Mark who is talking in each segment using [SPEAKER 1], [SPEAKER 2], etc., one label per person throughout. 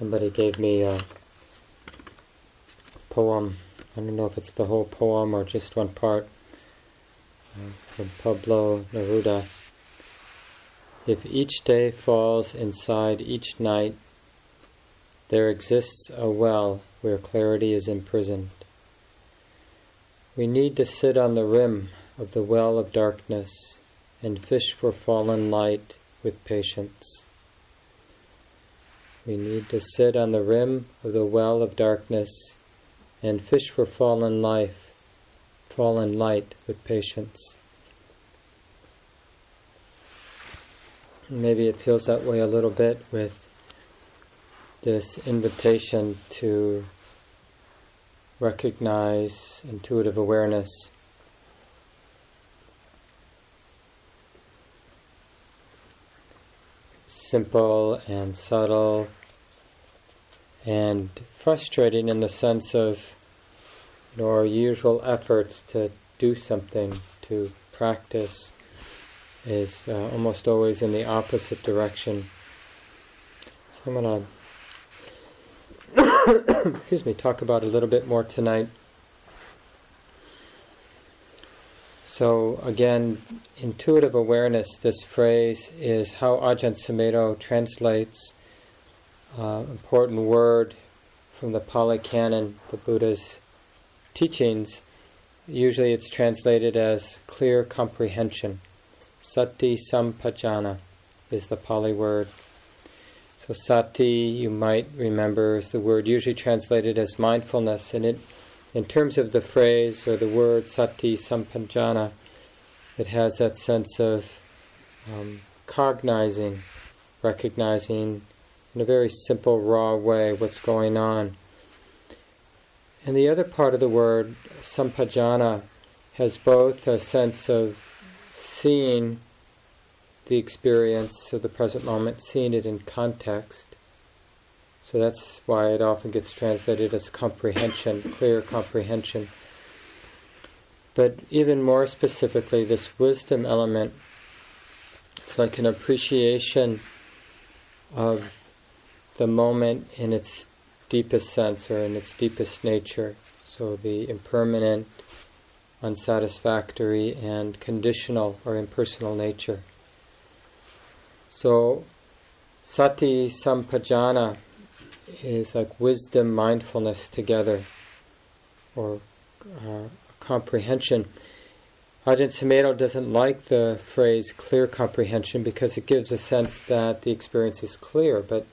[SPEAKER 1] Somebody gave me a poem. I don't know if it's the whole poem or just one part uh, from Pablo Neruda. If each day falls inside each night, there exists a well where clarity is imprisoned. We need to sit on the rim of the well of darkness and fish for fallen light with patience. We need to sit on the rim of the well of darkness and fish for fallen life, fallen light with patience. Maybe it feels that way a little bit with this invitation to recognize intuitive awareness. Simple and subtle and frustrating in the sense of you know, our usual efforts to do something, to practice, is uh, almost always in the opposite direction. So I'm going to, excuse me, talk about a little bit more tonight. So again, intuitive awareness, this phrase is how Ajahn Sumedho translates uh, important word from the Pali Canon, the Buddha's teachings. Usually it's translated as clear comprehension. Sati sampajana is the Pali word. So sati, you might remember, is the word usually translated as mindfulness, and it, in terms of the phrase or the word sati sampajana, it has that sense of um, cognizing, recognizing, in a very simple, raw way what's going on. And the other part of the word, sampajana, has both a sense of seeing the experience of the present moment, seeing it in context. So that's why it often gets translated as comprehension, clear comprehension. But even more specifically, this wisdom element, it's like an appreciation of the moment in its deepest sense or in its deepest nature. So the impermanent, unsatisfactory, and conditional or impersonal nature. So sati sampajana is like wisdom, mindfulness together, or uh, comprehension. Ajahn Sumedho doesn't like the phrase clear comprehension because it gives a sense that the experience is clear, but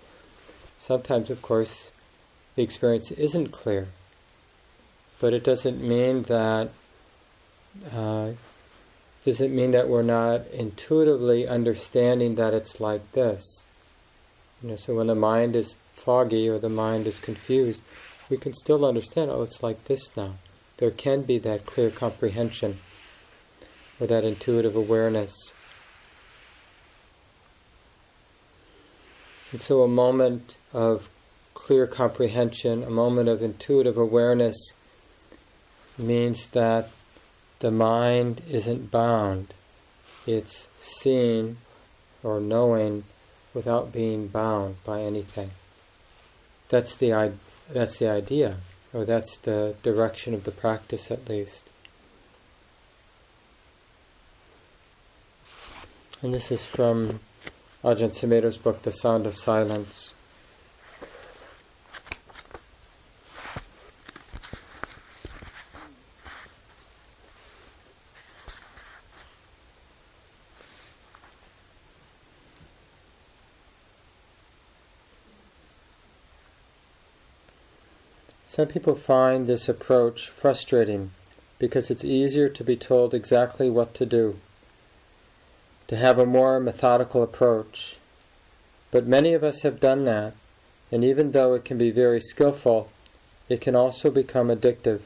[SPEAKER 1] Sometimes, of course, the experience isn't clear, but it doesn't mean that uh, doesn't mean that we're not intuitively understanding that it's like this. You know, so when the mind is foggy or the mind is confused, we can still understand. Oh, it's like this now. There can be that clear comprehension or that intuitive awareness. And so a moment of clear comprehension, a moment of intuitive awareness means that the mind isn't bound. It's seeing or knowing without being bound by anything. That's the that's the idea, or that's the direction of the practice at least. And this is from Ajahn Sumedho's book, The Sound of Silence. Some people find this approach frustrating because it's easier to be told exactly what to do to have a more methodical approach. But many of us have done that, and even though it can be very skillful, it can also become addictive.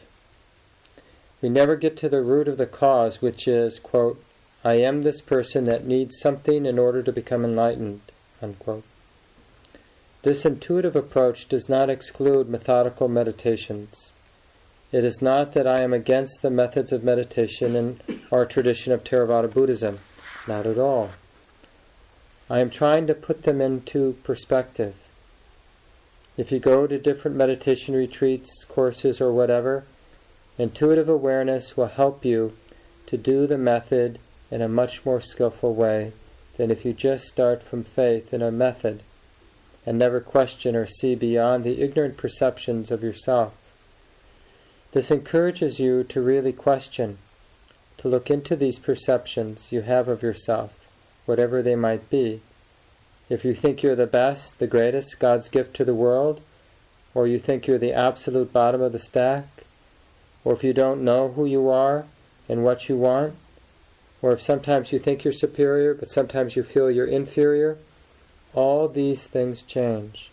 [SPEAKER 1] We never get to the root of the cause, which is, quote, I am this person that needs something in order to become enlightened, unquote. This intuitive approach does not exclude methodical meditations. It is not that I am against the methods of meditation in our tradition of Theravada Buddhism. Not at all. I am trying to put them into perspective. If you go to different meditation retreats, courses, or whatever, intuitive awareness will help you to do the method in a much more skillful way than if you just start from faith in a method and never question or see beyond the ignorant perceptions of yourself. This encourages you to really question, to look into these perceptions you have of yourself, whatever they might be, if you think you're the best, the greatest, God's gift to the world, or you think you're the absolute bottom of the stack, or if you don't know who you are and what you want, or if sometimes you think you're superior but sometimes you feel you're inferior, all these things change.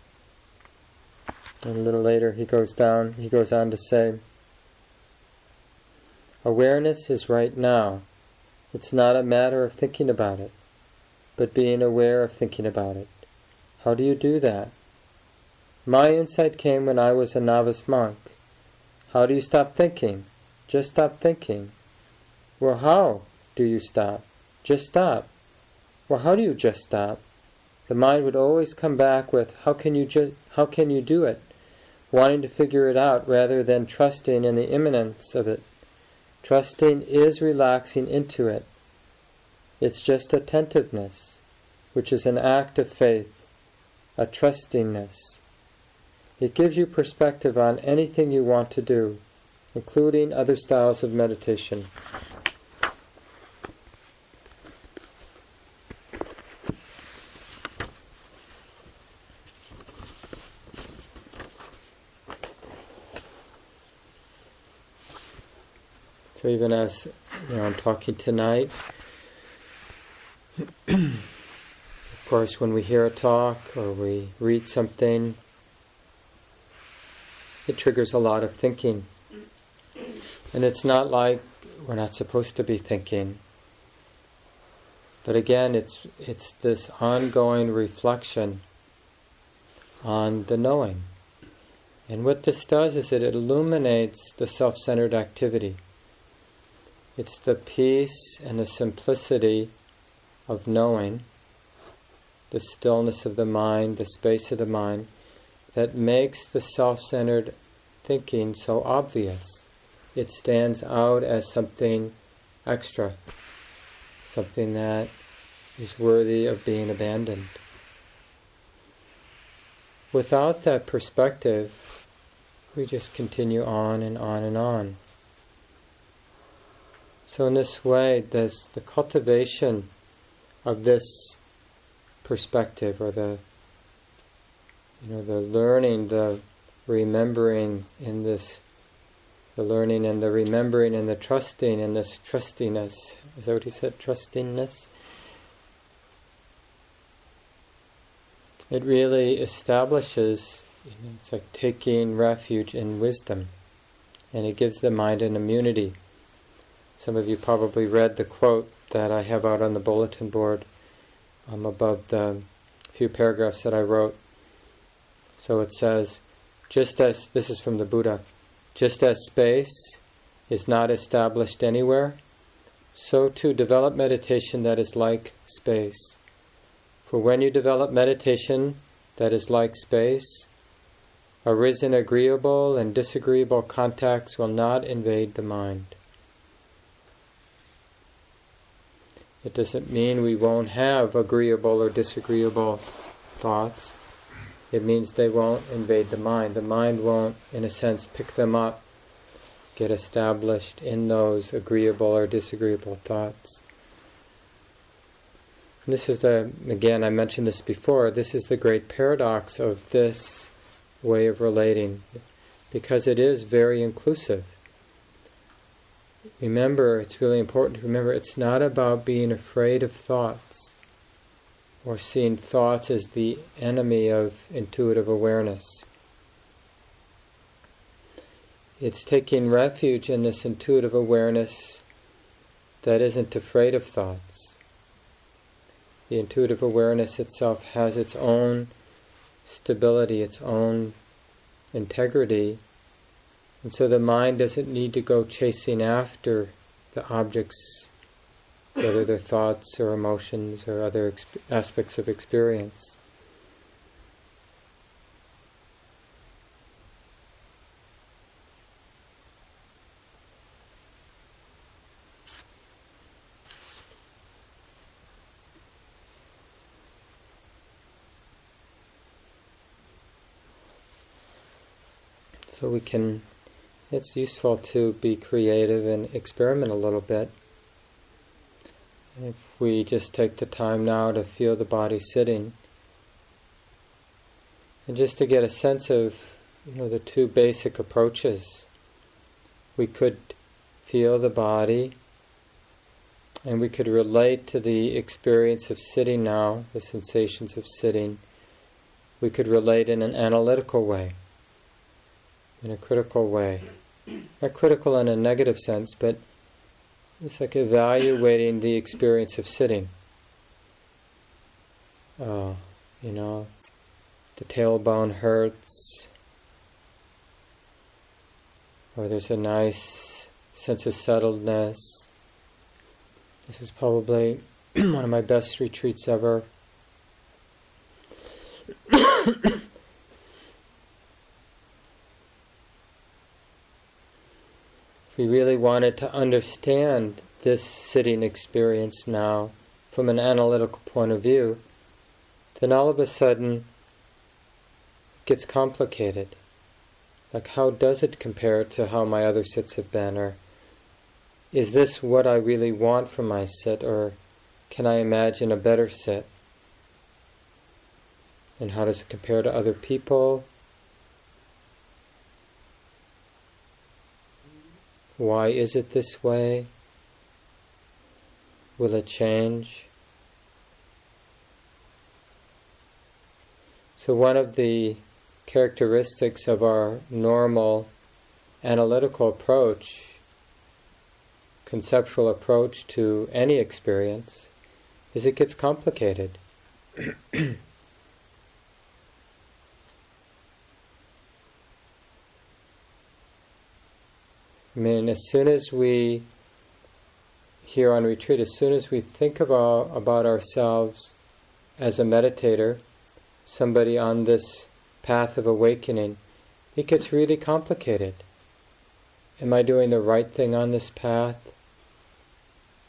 [SPEAKER 1] And a little later he goes down, he goes on to say, Awareness is right now. It's not a matter of thinking about it but being aware of thinking about it. How do you do that? My insight came when I was a novice monk. How do you stop thinking? Just stop thinking. Well, how do you stop? Just stop. Well, how do you just stop? The mind would always come back with, how can you just, how can you do it? Wanting to figure it out rather than trusting in the immanence of it. Trusting is relaxing into it. It's just attentiveness, which is an act of faith, a trustingness. It gives you perspective on anything you want to do, including other styles of meditation. Even as you know, I'm talking tonight, of course, when we hear a talk or we read something, it triggers a lot of thinking. And it's not like we're not supposed to be thinking. But again, it's it's this ongoing reflection on the knowing. And what this does is it illuminates the self-centered activity. It's the peace and the simplicity of knowing, the stillness of the mind, the space of the mind, that makes the self centered thinking so obvious. It stands out as something extra, something that is worthy of being abandoned. Without that perspective, we just continue on and on and on. So, in this way, there's the cultivation of this perspective or the you know the learning the remembering in this the learning and the remembering and the trusting in this trustiness. Is that what he said? Trustingness? It really establishes you know, it's like taking refuge in wisdom. And it gives the mind an immunity some of you probably read the quote that I have out on the bulletin board um, above the few paragraphs that I wrote. So it says, just as, this is from the Buddha, just as space is not established anywhere, so to develop meditation that is like space. For when you develop meditation that is like space, arisen agreeable and disagreeable contacts will not invade the mind. It doesn't mean we won't have agreeable or disagreeable thoughts. It means they won't invade the mind. The mind won't, in a sense, pick them up, get established in those agreeable or disagreeable thoughts. And this is the, again, I mentioned this before, this is the great paradox of this way of relating, because it is very inclusive remember, it's really important to remember it's not about being afraid of thoughts or seeing thoughts as the enemy of intuitive awareness. It's taking refuge in this intuitive awareness that isn't afraid of thoughts. The intuitive awareness itself has its own stability, its own integrity, and so the mind doesn't need to go chasing after the objects, whether they're thoughts or emotions or other exp- aspects of experience. So we can it's useful to be creative and experiment a little bit. If we just take the time now to feel the body sitting, and just to get a sense of you know the two basic approaches, we could feel the body and we could relate to the experience of sitting now, the sensations of sitting. We could relate in an analytical way, in a critical way. Not critical in a negative sense, but it's like evaluating the experience of sitting. Uh, you know, the tailbone hurts, or there's a nice sense of settledness. This is probably one of my best retreats ever. We really wanted to understand this sitting experience now from an analytical point of view, then all of a sudden it gets complicated. Like, how does it compare to how my other sits have been? Or is this what I really want from my sit? Or can I imagine a better sit? And how does it compare to other people? Why is it this way? Will it change? So, one of the characteristics of our normal analytical approach, conceptual approach to any experience, is it gets complicated. I mean, as soon as we, here on retreat, as soon as we think about, about ourselves as a meditator, somebody on this path of awakening, it gets really complicated. Am I doing the right thing on this path?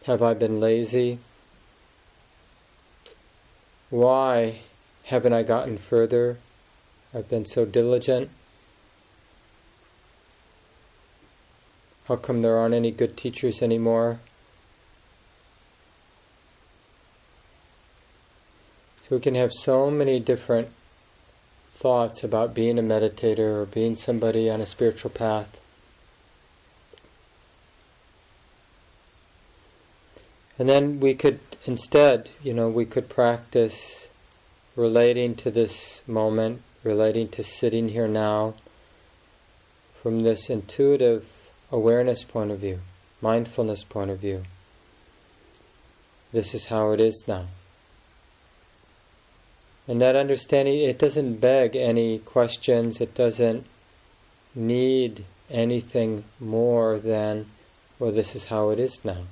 [SPEAKER 1] Have I been lazy? Why haven't I gotten further? I've been so diligent. How come there aren't any good teachers anymore? So we can have so many different thoughts about being a meditator or being somebody on a spiritual path. And then we could instead, you know, we could practice relating to this moment, relating to sitting here now from this intuitive awareness point of view, mindfulness point of view. This is how it is now. And that understanding, it doesn't beg any questions, it doesn't need anything more than, well, this is how it is now.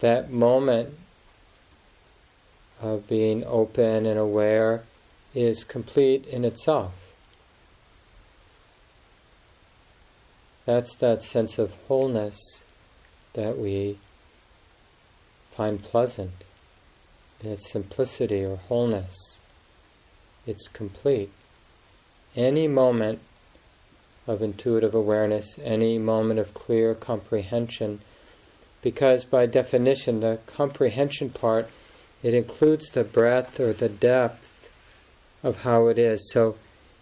[SPEAKER 1] That moment of being open and aware is complete in itself. That's that sense of wholeness that we find pleasant. It's simplicity or wholeness. It's complete. Any moment of intuitive awareness, any moment of clear comprehension, because by definition, the comprehension part it includes the breadth or the depth of how it is. So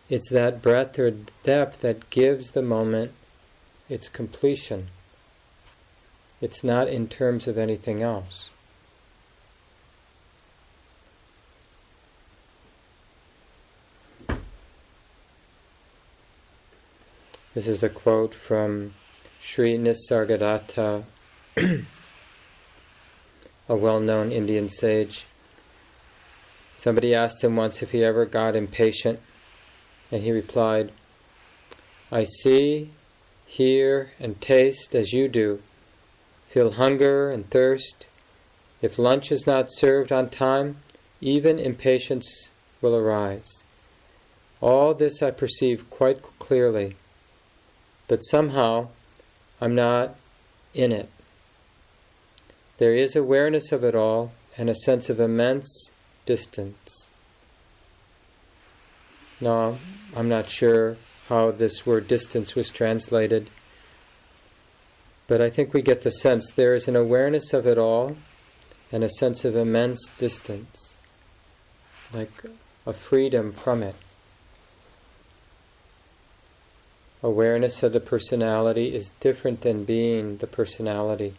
[SPEAKER 1] it's that breadth or depth that gives the moment its completion. It's not in terms of anything else. This is a quote from Sri Nisargadatta, a well known Indian sage. Somebody asked him once if he ever got impatient, and he replied, I see hear, and taste as you do, feel hunger and thirst. If lunch is not served on time, even impatience will arise. All this I perceive quite clearly, but somehow I'm not in it. There is awareness of it all and a sense of immense distance. Now, I'm not sure how this word distance was translated. But I think we get the sense there is an awareness of it all and a sense of immense distance, like a freedom from it. Awareness of the personality is different than being the personality.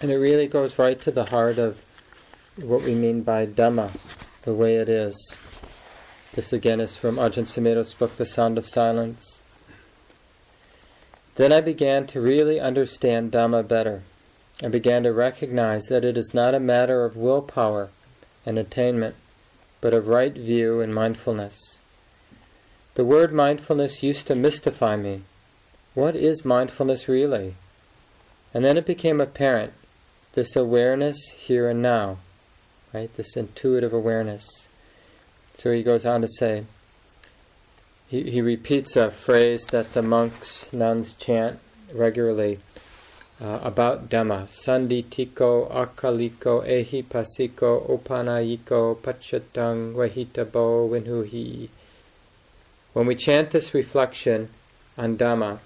[SPEAKER 1] And it really goes right to the heart of what we mean by Dhamma, the way it is. This again is from Ajahn Sumedho's book, The Sound of Silence. Then I began to really understand Dhamma better and began to recognize that it is not a matter of willpower and attainment, but of right view and mindfulness. The word mindfulness used to mystify me. What is mindfulness really? And then it became apparent this awareness here and now, right? This intuitive awareness. So he goes on to say, he, he repeats a phrase that the monks, nuns chant regularly uh, about Dhamma. Sanditthiko, akaliko, ehipassiko, opanayiko, pachatang, veditabbo, vinnuhi. When we chant this reflection on Dhamma,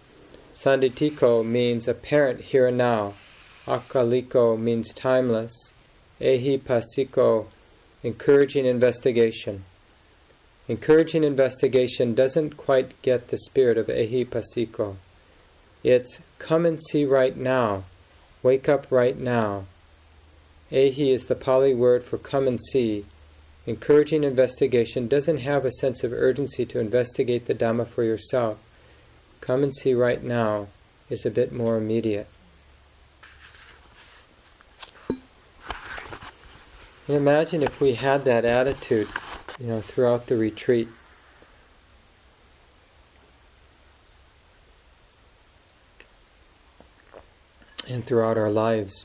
[SPEAKER 1] Sanditthiko means apparent here and now, Akaliko means timeless. Ehi pasiko, encouraging investigation. Encouraging investigation doesn't quite get the spirit of ehipassiko. It's come and see right now. Wake up right now. Ehi is the Pali word for come and see. Encouraging investigation doesn't have a sense of urgency to investigate the Dhamma for yourself. Come and see right now is a bit more immediate. Imagine if we had that attitude, you know, throughout the retreat. And throughout our lives.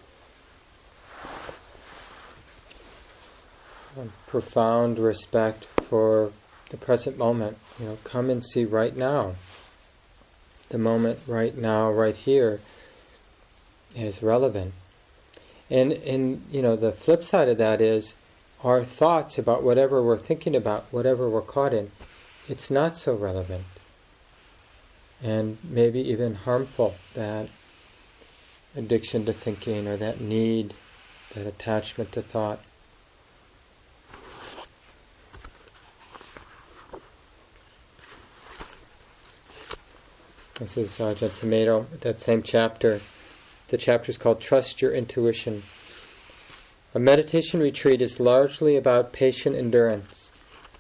[SPEAKER 1] A profound respect for the present moment. You know, come and see right now. The moment right now, right here, is relevant. And and you know the flip side of that is our thoughts about whatever we're thinking about, whatever we're caught in, it's not so relevant. And maybe even harmful that addiction to thinking or that need, that attachment to thought. This is uh, Ajahn Sumedho, that same chapter. The chapter is called Trust Your Intuition. A meditation retreat is largely about patient endurance,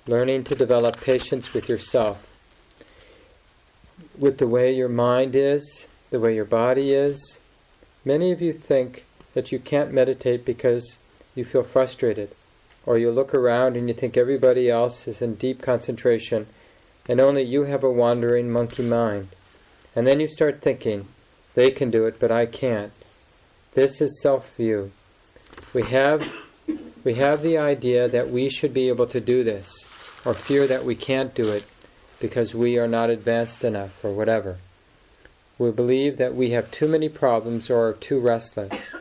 [SPEAKER 1] learning to develop patience with yourself, with the way your mind is, the way your body is. Many of you think that you can't meditate because you feel frustrated, or you look around and you think everybody else is in deep concentration and only you have a wandering monkey mind. And then you start thinking, they can do it, but I can't. This is self view. We have, we have the idea that we should be able to do this, or fear that we can't do it because we are not advanced enough, or whatever. We believe that we have too many problems or are too restless.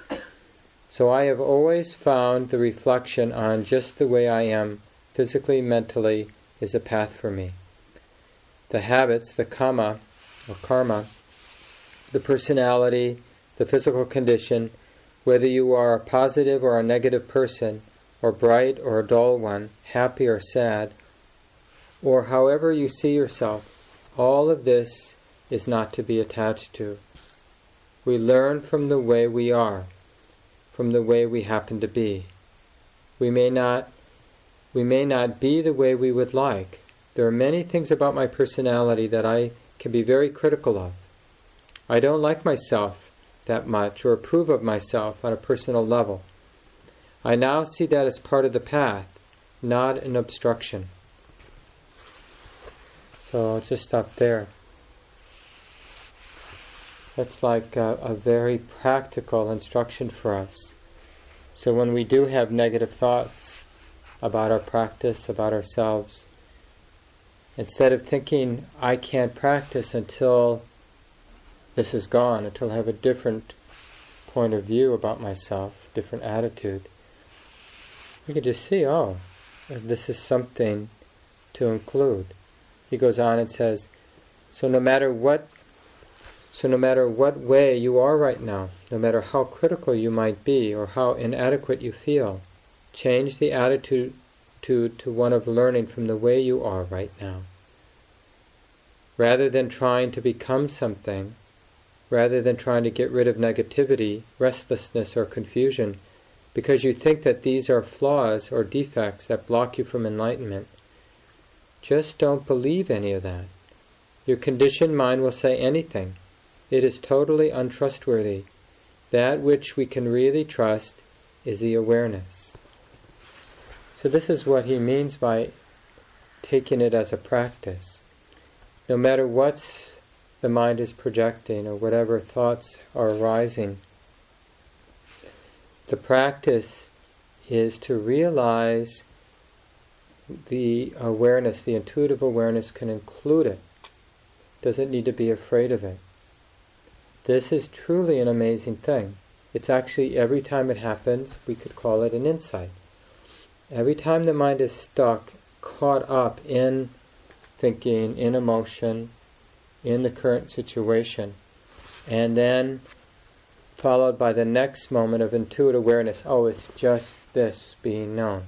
[SPEAKER 1] So I have always found the reflection on just the way I am, physically, mentally, is a path for me. The habits, the kamma, or karma, the personality, the physical condition, whether you are a positive or a negative person, or bright or a dull one, happy or sad, or however you see yourself, all of this is not to be attached to. We learn from the way we are, from the way we happen to be. We may not we may not be the way we would like. There are many things about my personality that I can be very critical of. I don't like myself that much or approve of myself on a personal level. I now see that as part of the path, not an obstruction. So I'll just stop there. That's like a, a, very practical instruction for us. So when we do have negative thoughts about our practice, about ourselves, instead of thinking, I can't practice until this is gone until I have a different point of view about myself, different attitude. We can just see, oh, this is something to include. He goes on and says, so no matter what so no matter what way you are right now, no matter how critical you might be or how inadequate you feel, change the attitude to, to one of learning from the way you are right now. Rather than trying to become something, rather than trying to get rid of negativity, restlessness, or confusion, because you think that these are flaws or defects that block you from enlightenment, just don't believe any of that. Your conditioned mind will say anything it is totally untrustworthy. That which we can really trust is the awareness. So, this is what he means by taking it as a practice. No matter what the mind is projecting or whatever thoughts are arising, the practice is to realize the awareness, the intuitive awareness can include it. Doesn't need to be afraid of it. This is truly an amazing thing. It's actually every time it happens, we could call it an insight. Every time the mind is stuck, caught up in thinking, in emotion, in the current situation, and then followed by the next moment of intuitive awareness oh, it's just this being known.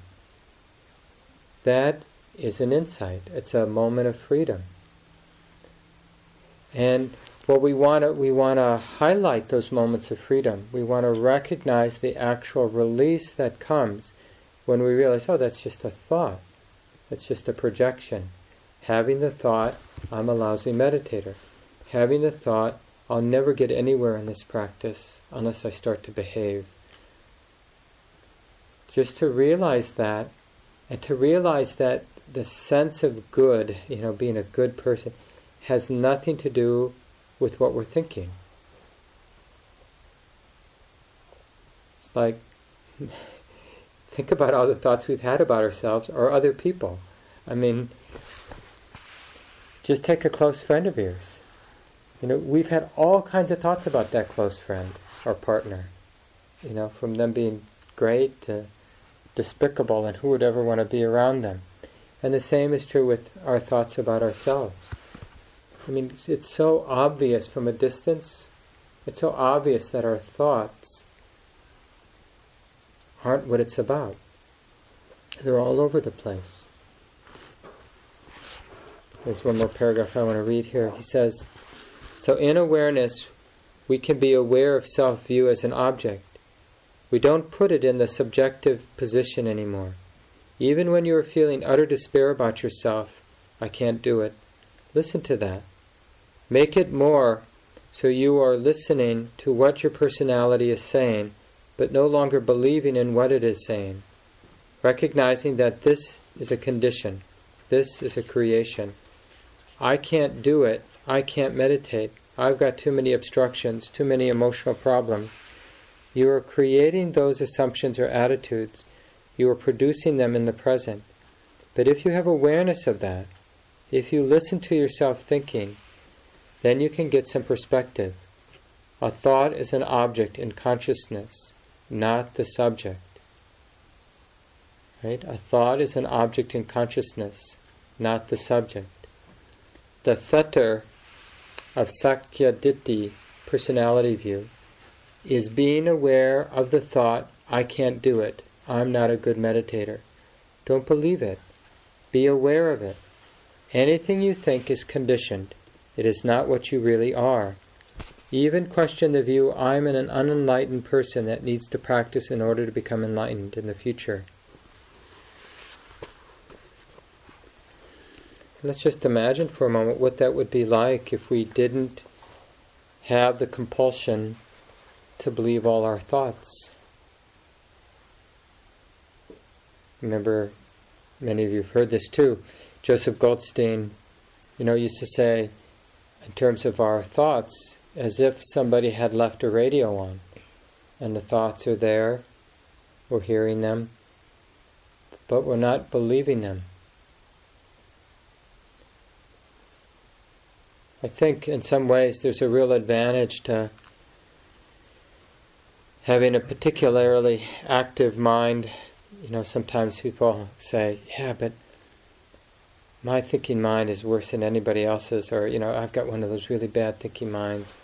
[SPEAKER 1] That is an insight, it's a moment of freedom. And what we want to we want to highlight those moments of freedom. We want to recognize the actual release that comes when we realize, oh, that's just a thought. That's just a projection. Having the thought, I'm a lousy meditator. Having the thought, I'll never get anywhere in this practice unless I start to behave. Just to realize that, and to realize that the sense of good, you know, being a good person, has nothing to do with what we're thinking. It's like, think about all the thoughts we've had about ourselves or other people. I mean, just take a close friend of yours. You know, we've had all kinds of thoughts about that close friend or partner. You know, from them being great to despicable, and who would ever want to be around them? And the same is true with our thoughts about ourselves. I mean, it's, so obvious from a distance. It's so obvious that our thoughts aren't what it's about. They're all over the place. There's one more paragraph I want to read here. He says, So in awareness, we can be aware of self view as an object. We don't put it in the subjective position anymore. Even when you are feeling utter despair about yourself, I can't do it. Listen to that. Make it more so you are listening to what your personality is saying, but no longer believing in what it is saying. Recognizing that this is a condition, this is a creation. I can't do it, I can't meditate, I've got too many obstructions, too many emotional problems. You are creating those assumptions or attitudes, you are producing them in the present. But if you have awareness of that, if you listen to yourself thinking, then you can get some perspective. A thought is an object in consciousness, not the subject. Right? A thought is an object in consciousness, not the subject. The fetter of Sakkaya Ditthi, personality view is being aware of the thought, I can't do it, I'm not a good meditator. Don't believe it. Be aware of it. Anything you think is conditioned. It is not what you really are. Even question the view, I'm an unenlightened person that needs to practice in order to become enlightened in the future. Let's just imagine for a moment what that would be like if we didn't have the compulsion to believe all our thoughts. Remember, many of you have heard this too. Joseph Goldstein, you know, used to say, in terms of our thoughts as if somebody had left a radio on and the thoughts are there, we're hearing them, but we're not believing them. I think in some ways there's a real advantage to having a particularly active mind. You know, sometimes people say, yeah, but my thinking mind is worse than anybody else's, or you know, I've got one of those really bad thinking minds,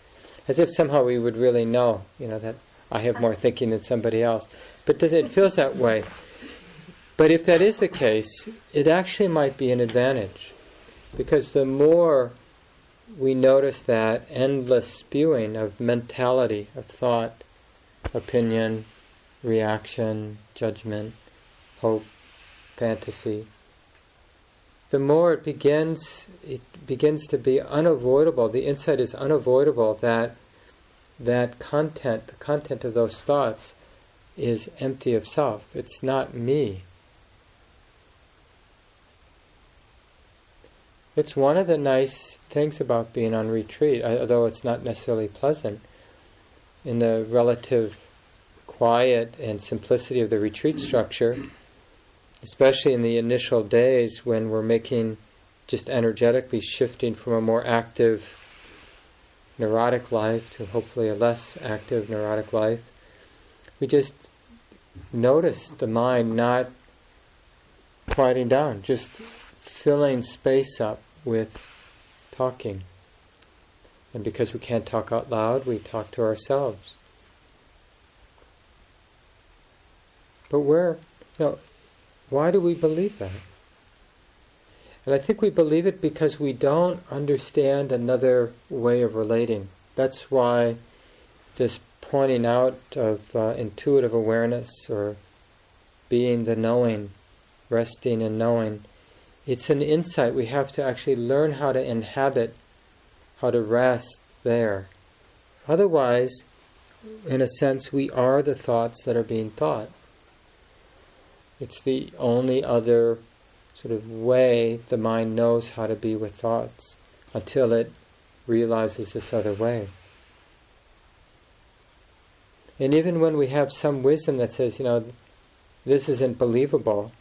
[SPEAKER 1] as if somehow we would really know, you know, that I have more thinking than somebody else. But does it feels that way? But if that is the case, it actually might be an advantage, because the more we notice that endless spewing of mentality, of thought, opinion, reaction, judgment, hope, fantasy, the more it begins it begins to be unavoidable the insight is unavoidable that that content the content of those thoughts is empty of self. It's not me it's one of the nice things about being on retreat although it's not necessarily pleasant in the relative quiet and simplicity of the retreat structure especially in the initial days when we're making just energetically shifting from a more active neurotic life to hopefully a less active neurotic life, we just notice the mind not quieting down, just filling space up with talking. And because we can't talk out loud, we talk to ourselves. But where, you know, why do we believe that? And I think we believe it because we don't understand another way of relating. That's why this pointing out of uh, intuitive awareness or being the knowing, resting and knowing, it's an insight. We have to actually learn how to inhabit, how to rest there. Otherwise, in a sense, we are the thoughts that are being thought. It's the only other sort of way the mind knows how to be with thoughts until it realizes this other way. And even when we have some wisdom that says, you know, this isn't believable,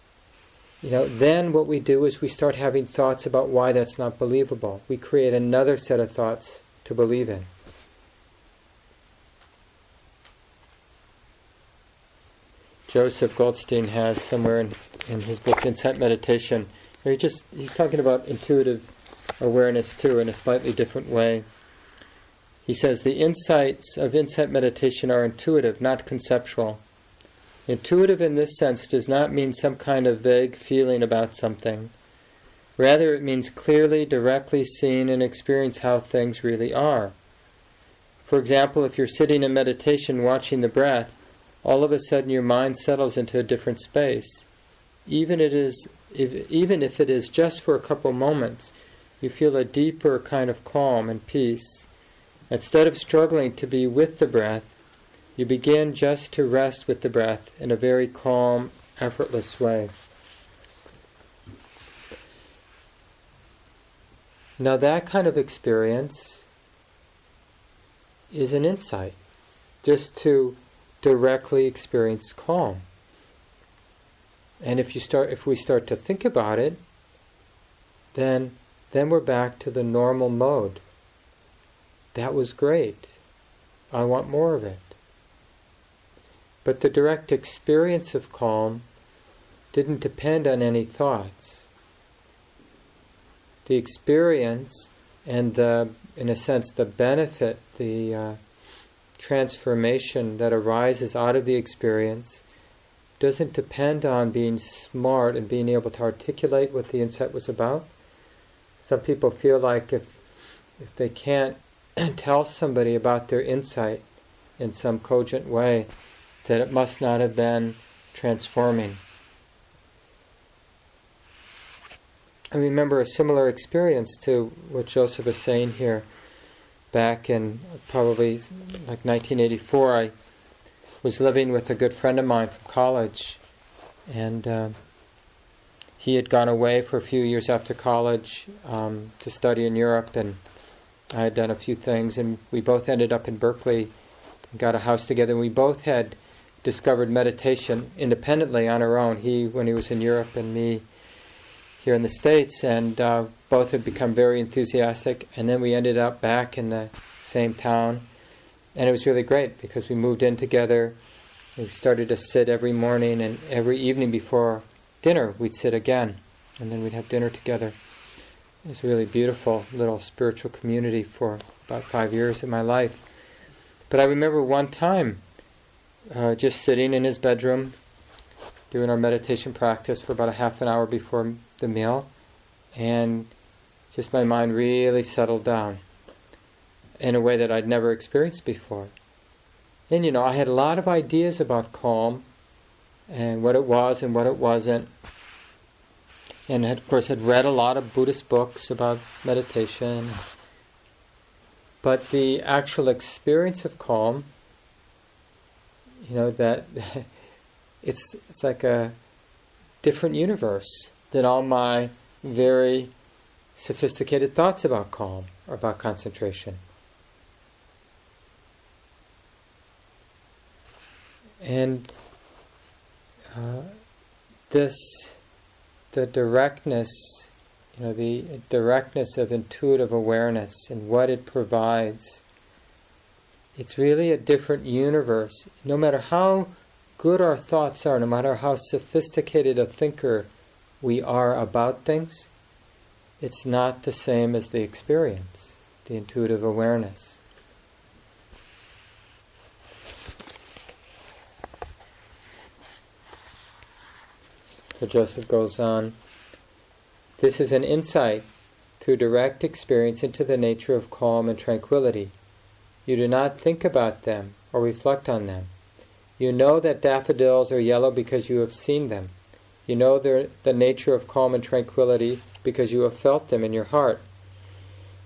[SPEAKER 1] you know, then what we do is we start having thoughts about why that's not believable. We create another set of thoughts to believe in. Joseph Goldstein has somewhere in, in his book Insight Meditation. He just he's talking about intuitive awareness too in a slightly different way. He says the insights of insight meditation are intuitive, not conceptual. Intuitive in this sense does not mean some kind of vague feeling about something. Rather, it means clearly, directly seeing and experience how things really are. For example, if you're sitting in meditation watching the breath, all of a sudden your mind settles into a different space. Even it is, if, even if it is just for a couple moments, you feel a deeper kind of calm and peace. Instead of struggling to be with the breath, you begin just to rest with the breath in a very calm, effortless way. Now, that kind of experience is an insight. Just to directly experience calm. And if you start if we start to think about it, then then we're back to the normal mode. That was great. I want more of it. But the direct experience of calm didn't depend on any thoughts. The experience and the, in a sense, the benefit, the uh, transformation that arises out of the experience doesn't depend on being smart and being able to articulate what the insight was about. Some people feel like if if they can't tell somebody about their insight in some cogent way, that it must not have been transforming. I remember a similar experience to what Joseph is saying here back in probably like 1984, I was living with a good friend of mine from college, and uh, he had gone away for a few years after college um, to study in Europe, and I had done a few things, and we both ended up in Berkeley, got a house together, and we both had discovered meditation independently on our own. He when he was in Europe, and me here in the States, and uh, both had become very enthusiastic. And then we ended up back in the same town, and it was really great because we moved in together. We started to sit every morning, and every evening before dinner, we'd sit again. and then we'd have dinner together. It was a really beautiful little spiritual community for about five years of my life. But I remember one time uh, just sitting in his bedroom doing our meditation practice for about a half an hour before the meal, and just my mind really settled down in a way that I'd never experienced before. And you know, I had a lot of ideas about calm and what it was and what it wasn't. And had, of course had read a lot of Buddhist books about meditation. But the actual experience of calm, you know, that it's it's like a different universe than all my very sophisticated thoughts about calm or about concentration. And uh, this, the directness, you know, the directness of intuitive awareness and what it provides, it's really a different universe. No matter how good our thoughts are, no matter how sophisticated a thinker we are about things, it's not the same as the experience, the intuitive awareness. So Joseph goes on This is an insight through direct experience into the nature of calm and tranquility. You do not think about them or reflect on them. You know that daffodils are yellow because you have seen them. You know the, nature of calm and tranquility because you have felt them in your heart.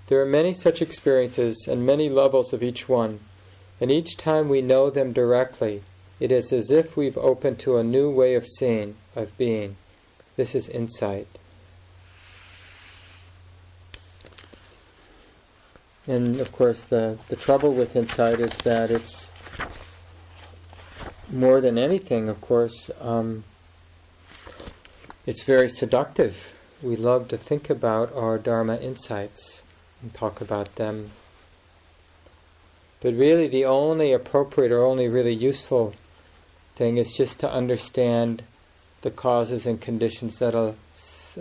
[SPEAKER 1] There are many such experiences and many levels of each one, and each time we know them directly, it is as if we've opened to a new way of seeing, of being. This is insight. And of course, the, the trouble with insight is that it's more than anything, of course, um, it's very seductive. We love to think about our Dharma insights and talk about them. But really, the only appropriate or only really useful thing is just to understand the causes and conditions that are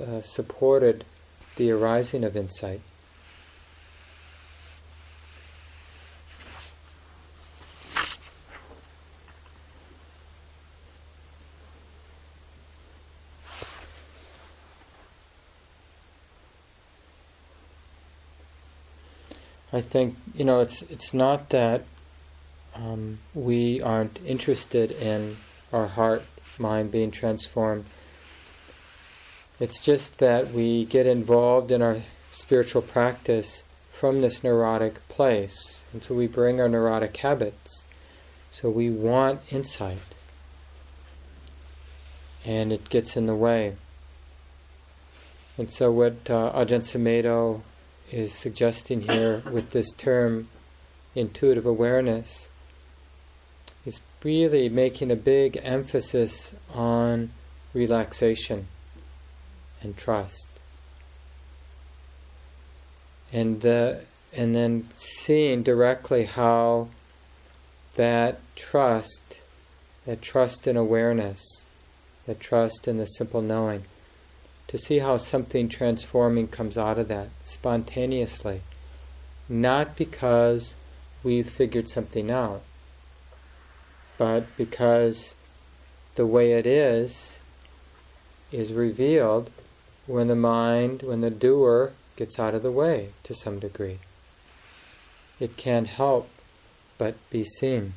[SPEAKER 1] uh, supported the arising of insight. I think you know it's it's not that um, we aren't interested in our heart mind being transformed. It's just that we get involved in our spiritual practice from this neurotic place, and so we bring our neurotic habits. So we want insight, and it gets in the way. And so, what uh, Ajahn Sumedho is suggesting here with this term intuitive awareness is really making a big emphasis on relaxation and trust. And the, and then seeing directly how that trust, that trust in awareness, that trust in the simple knowing, to see how something transforming comes out of that spontaneously. Not because we've figured something out, but because the way it is is revealed when the mind, when the doer gets out of the way to some degree. It can't help but be seen.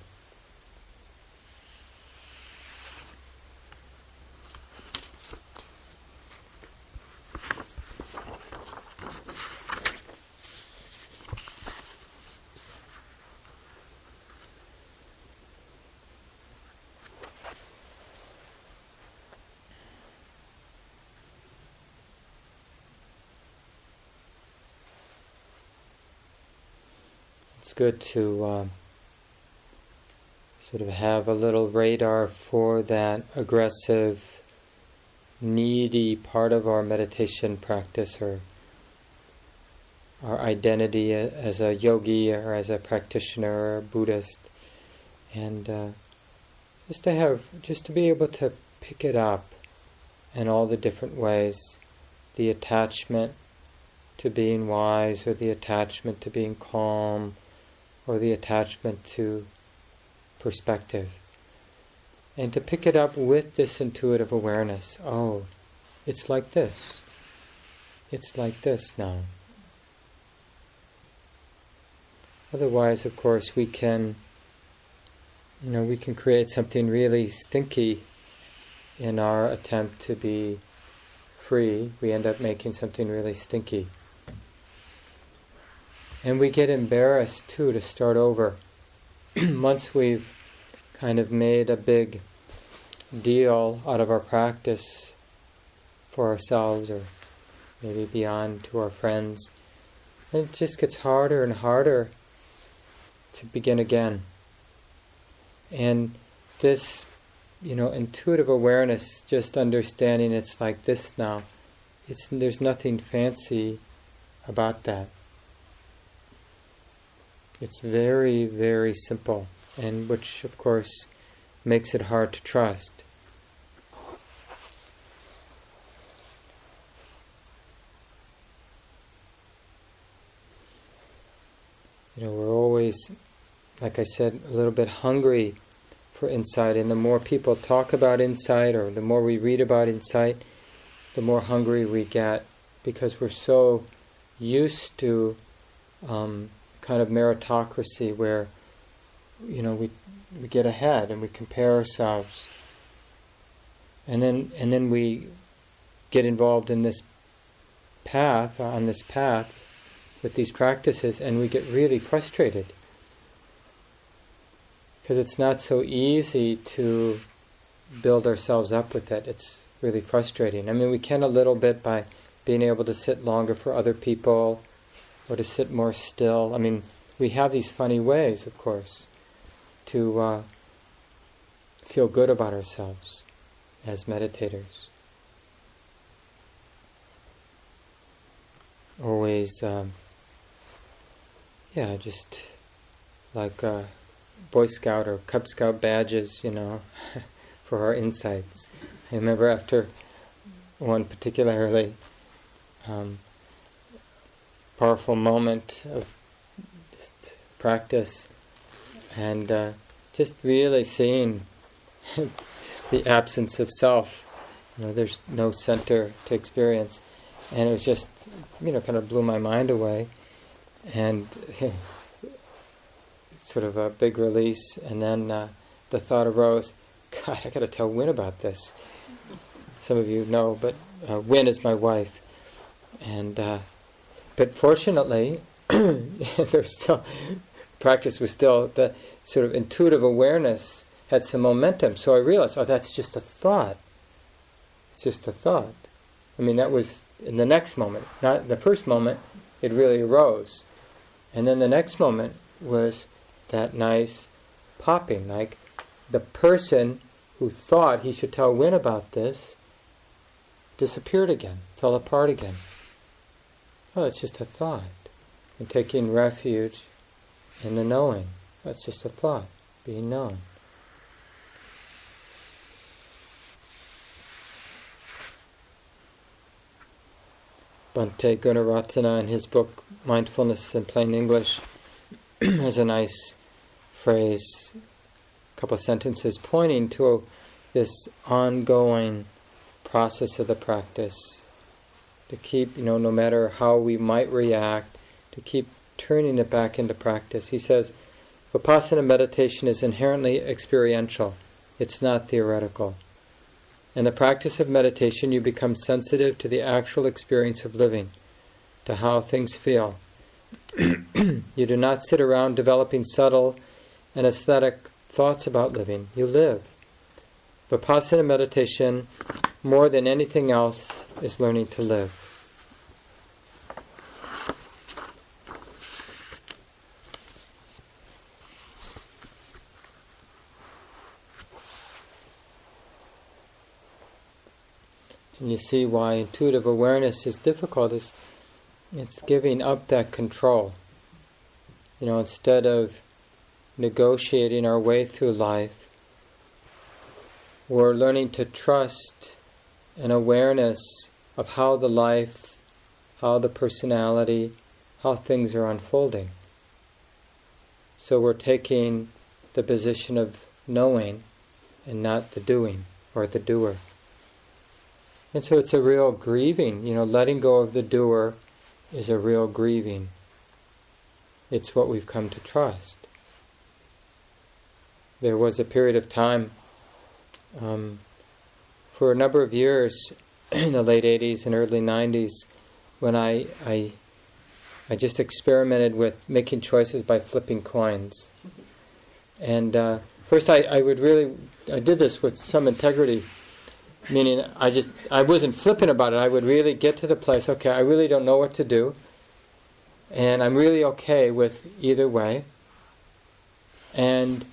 [SPEAKER 1] Good to uh, sort of have a little radar for that aggressive, needy part of our meditation practice or our identity as a yogi or as a practitioner or Buddhist. And uh, just to have, just to be able to pick it up in all the different ways the attachment to being wise or the attachment to being calm or the attachment to perspective. And to pick it up with this intuitive awareness. Oh, it's like this. It's like this now. Otherwise, of course, we can, you know, we can create something really stinky in our attempt to be free. We end up making something really stinky. And we get embarrassed too to start over. Once we've kind of made a big deal out of our practice for ourselves or maybe beyond to our friends, and it just gets harder and harder to begin again. And this, you know, intuitive awareness, just understanding it's like this now, it's, there's nothing fancy about that. It's very, very simple, and which, of course, makes it hard to trust. You know, we're always, like I said, a little bit hungry for insight, and the more people talk about insight, or the more we read about insight, the more hungry we get because we're so used to um, kind of meritocracy where you know we we get ahead and we compare ourselves. And then and then we get involved in this path on this path with these practices and we get really frustrated. Because it's not so easy to build ourselves up with it it's really frustrating. I mean we can a little bit by being able to sit longer for other people or to sit more still. I mean, we have these funny ways, of course, to uh, feel good about ourselves as meditators. Always, um, yeah, just like uh, Boy Scout or Cub Scout badges, you know, for our insights. I remember after one particularly um, powerful moment of just practice and uh, just really seeing the absence of self. You know, there's no center to experience, and it was just, you know, kind of blew my mind away, and sort of a big release. And then uh, the thought arose, God, I got to tell Win about this. Some of you know, but uh, Win is my wife, and uh, but fortunately, there's still practice was still the sort of intuitive awareness had some momentum. So I realized, oh, that's just a thought. It's just a thought. I mean, that was in the next moment, not the first moment. It really arose, and then the next moment was that nice popping, like the person who thought he should tell Win about this disappeared again, fell apart again. Oh, it's just a thought. And taking refuge in the knowing. That's just a thought, being known. Bhante Gunaratana, in his book Mindfulness in Plain English, has a nice phrase, a couple of sentences pointing to this ongoing process of the practice to keep, you know, no matter how we might react, to keep turning it back into practice. He says, Vipassana meditation is inherently experiential, it's not theoretical. In the practice of meditation, you become sensitive to the actual experience of living, to how things feel. you do not sit around developing subtle and aesthetic thoughts about living, you live. Vipassana meditation, more than anything else, is learning to live. And you see why intuitive awareness is difficult is it's giving up that control. You know, instead of negotiating our way through life, we're learning to trust an awareness of how the life, how the personality, how things are unfolding. So we're taking the position of knowing and not the doing or the doer. And so it's a real grieving, you know, letting go of the doer is a real grieving. It's what we've come to trust. There was a period of time um, for a number of years in the late 80s and early 90s when I, I, I just experimented with making choices by flipping coins. And uh, first, I, I would really, I did this with some integrity meaning I just I wasn't flippant about it. I would really get to the place. Okay, I really don't know what to do, and I'm really okay with either way. And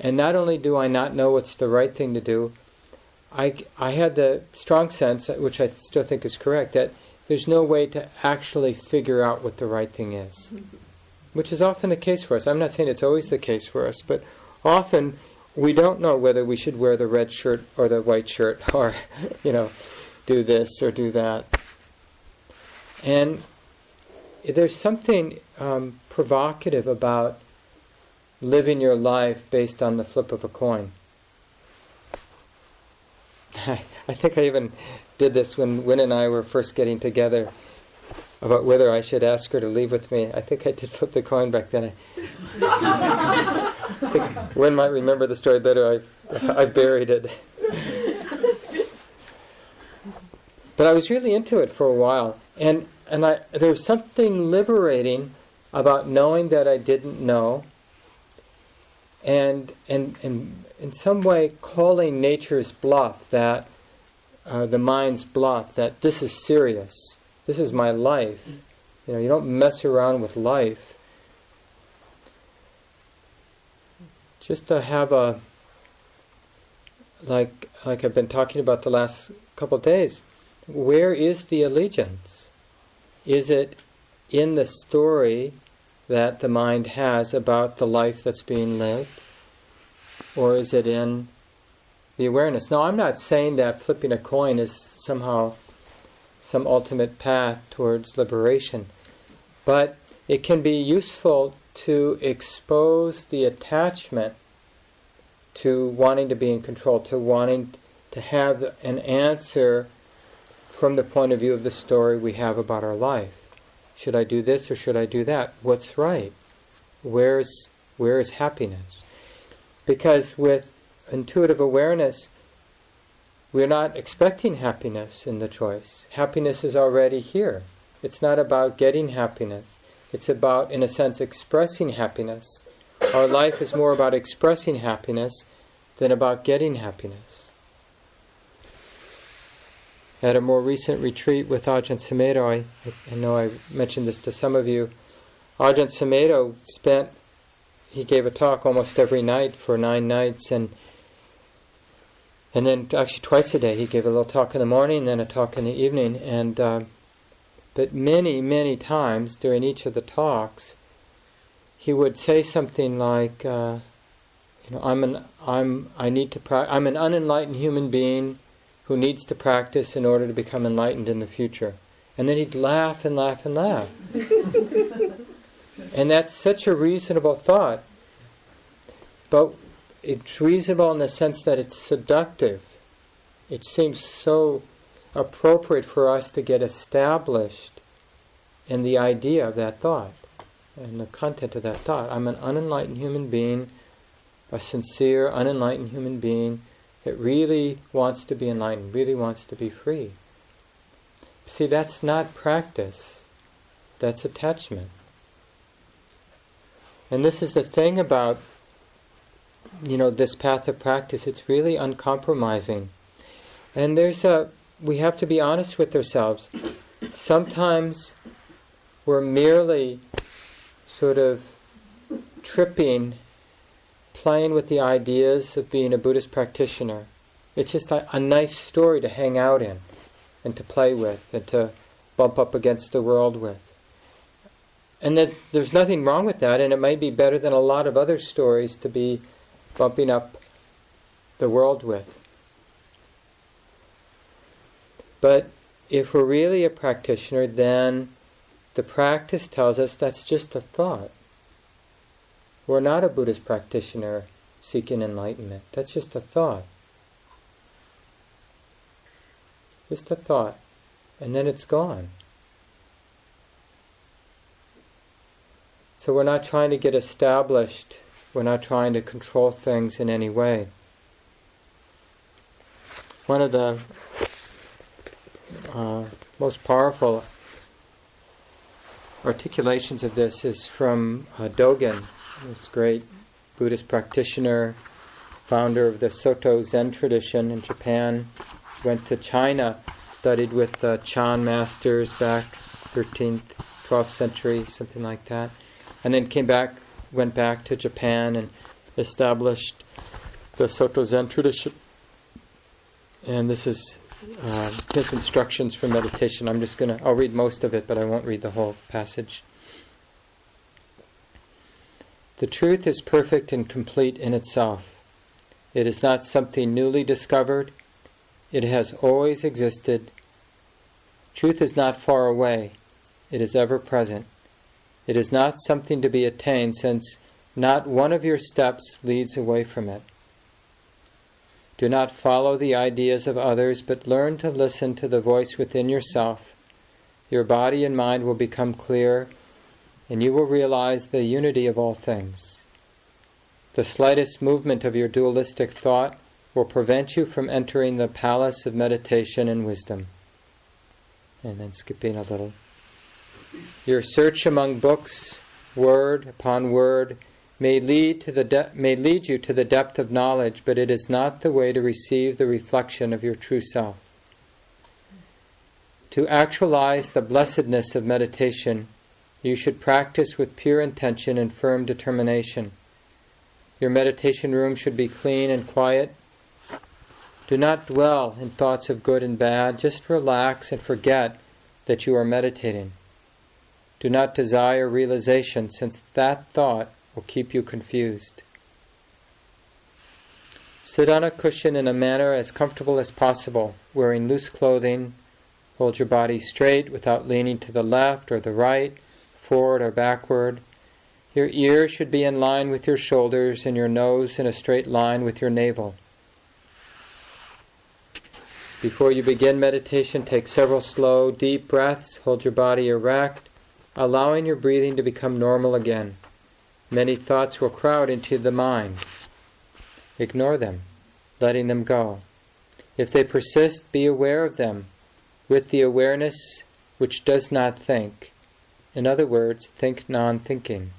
[SPEAKER 1] and not only do I not know what's the right thing to do, I I had the strong sense, which I still think is correct, that there's no way to actually figure out what the right thing is, which is often the case for us. I'm not saying it's always the case for us, but often we don't know whether we should wear the red shirt or the white shirt or, you know, do this or do that. And there's something um, provocative about living your life based on the flip of a coin. I, think I even did this when Win and I were first getting together about whether I should ask her to leave with me. I think I did flip the coin back then. I think Win might remember the story better. I I buried it. But I was really into it for a while, and and I there was something liberating about knowing that I didn't know, and and and in some way calling nature's bluff that uh, the mind's bluff that this is serious this is my life. You know, you don't mess around with life. Just to have a like like I've been talking about the last couple of days, where is the allegiance? Is it in the story that the mind has about the life that's being lived? Or is it in the awareness? Now, I'm not saying that flipping a coin is somehow some ultimate path towards liberation. But it can be useful to expose the attachment to wanting to be in control, to wanting to have an answer from the point of view of the story we have about our life. Should I do this or should I do that? What's right? Where's where is happiness? Because with intuitive awareness, we're not expecting happiness in the choice. Happiness is already here. It's not about getting happiness. It's about, in a sense, expressing happiness. Our life is more about expressing happiness than about getting happiness. At a more recent retreat with Ajahn Sumedho, I, I know I mentioned this to some of you. Ajahn Sumedho spent, he gave a talk almost every night for nine nights, and and then actually twice a day he gave a little talk in the morning and then a talk in the evening and uh, but many many times during each of the talks he would say something like uh, you know I'm an I'm I need to pra- I'm an unenlightened human being who needs to practice in order to become enlightened in the future and then he'd laugh and laugh and laugh and that's such a reasonable thought but it's reasonable in the sense that it's seductive. It seems so appropriate for us to get established in the idea of that thought and the content of that thought. I'm an unenlightened human being, a sincere, unenlightened human being that really wants to be enlightened, really wants to be free. See, that's not practice, that's attachment. And this is the thing about you know this path of practice it's really uncompromising and there's a we have to be honest with ourselves sometimes we're merely sort of tripping playing with the ideas of being a buddhist practitioner it's just a, a nice story to hang out in and to play with and to bump up against the world with and that there's nothing wrong with that and it might be better than a lot of other stories to be bumping up the world with. But if we're really a practitioner, then the practice tells us that's just a thought. We're not a Buddhist practitioner seeking enlightenment. That's just a thought. Just a thought. And then it's gone. So we're not trying to get established. We're not trying to control things in any way. One of the uh, most powerful articulations of this is from uh, Dogen, this great Buddhist practitioner, founder of the Soto Zen tradition in Japan. Went to China, studied with the Chan masters back 13th, 12th century, something like that, and then came back, went back to Japan and established the Soto Zen tradition. And this is uh, his instructions for meditation. I'm just going to, I'll read most of it, but I won't read the whole passage. The truth is perfect and complete in itself. It is not something newly discovered. It has always existed. Truth is not far away. It is ever present. It is not something to be attained since not one of your steps leads away from it. Do not follow the ideas of others, but learn to listen to the voice within yourself. Your body and mind will become clear, and you will realize the unity of all things. The slightest movement of your dualistic thought will prevent you from entering the palace of meditation and wisdom. And then skipping a little. Your search among books, word upon word, may lead, to the de- may lead you to the depth of knowledge, but it is not the way to receive the reflection of your true self. To actualize the blessedness of meditation, you should practice with pure intention and firm determination. Your meditation room should be clean and quiet. Do not dwell in thoughts of good and bad, just relax and forget that you are meditating. Do not desire realization, since that thought will keep you confused. Sit on a cushion in a manner as comfortable as possible, wearing loose clothing. Hold your body straight without leaning to the left or the right, forward or backward. Your ears should be in line with your shoulders and your nose in a straight line with your navel. Before you begin meditation, take several slow, deep breaths. Hold your body erect, allowing your breathing to become normal again. Many thoughts will crowd into the mind. Ignore them, letting them go. If they persist, be aware of them with the awareness which does not think. In other words, think non thinking.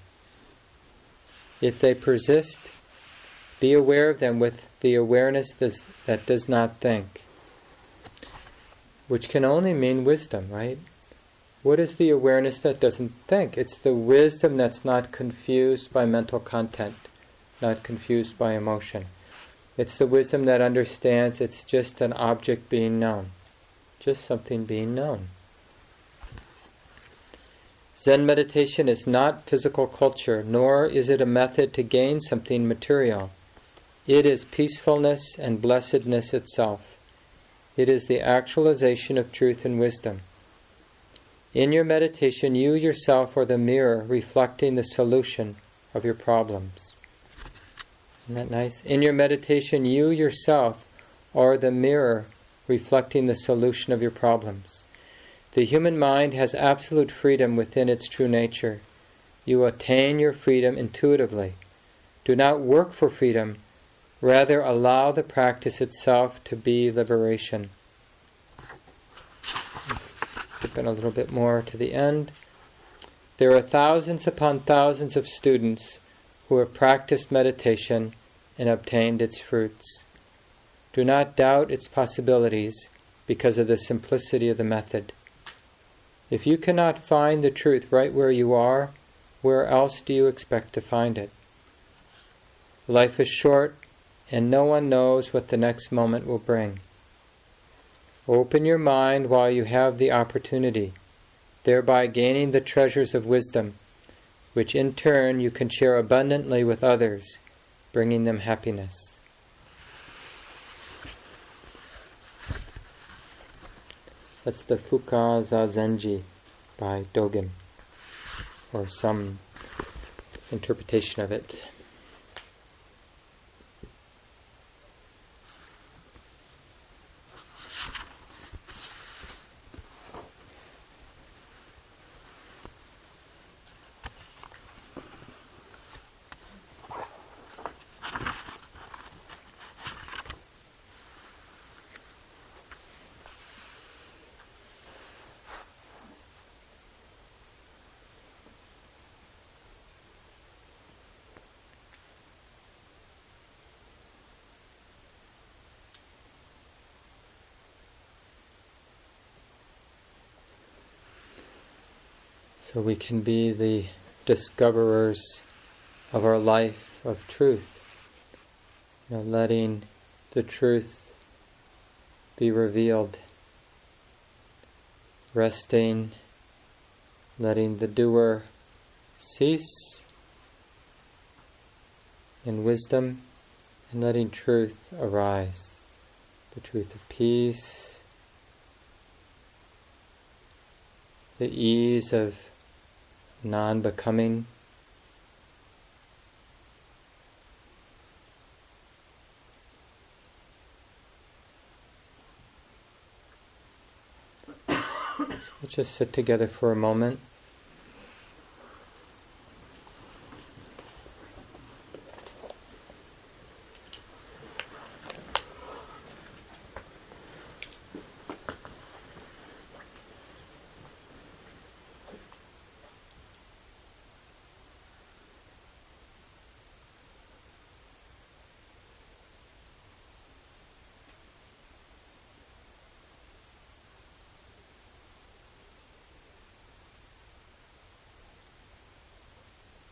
[SPEAKER 1] If they persist, be aware of them with the awareness that does not think, which can only mean wisdom, right? What is the awareness that doesn't think? It's the wisdom that's not confused by mental content, not confused by emotion. It's the wisdom that understands it's just an object being known, just something being known. Zen meditation is not physical culture, nor is it a method to gain something material. It is peacefulness and blessedness itself. It is the actualization of truth and wisdom. In your meditation, you yourself are the mirror reflecting the solution of your problems. Isn't that nice? In your meditation, you yourself are the mirror reflecting the solution of your problems. The human mind has absolute freedom within its true nature. You attain your freedom intuitively. Do not work for freedom, rather, allow the practice itself to be liberation skip in a little bit more to the end. There are thousands upon thousands of students who have practiced meditation and obtained its fruits. Do not doubt its possibilities because of the simplicity of the method. If you cannot find the truth right where you are, where else do you expect to find it? Life is short, and no one knows what the next moment will bring. Open your mind while you have the opportunity, thereby gaining the treasures of wisdom, which in turn you can share abundantly with others, bringing them happiness. That's the Fukan Zazengi by Dogen, or some interpretation of it. So we can be the discoverers of our life of truth. You know, letting the truth be revealed. Resting, letting the doer cease in wisdom, and letting truth arise. The truth of peace, the ease of non becoming. Let's just sit together for a moment.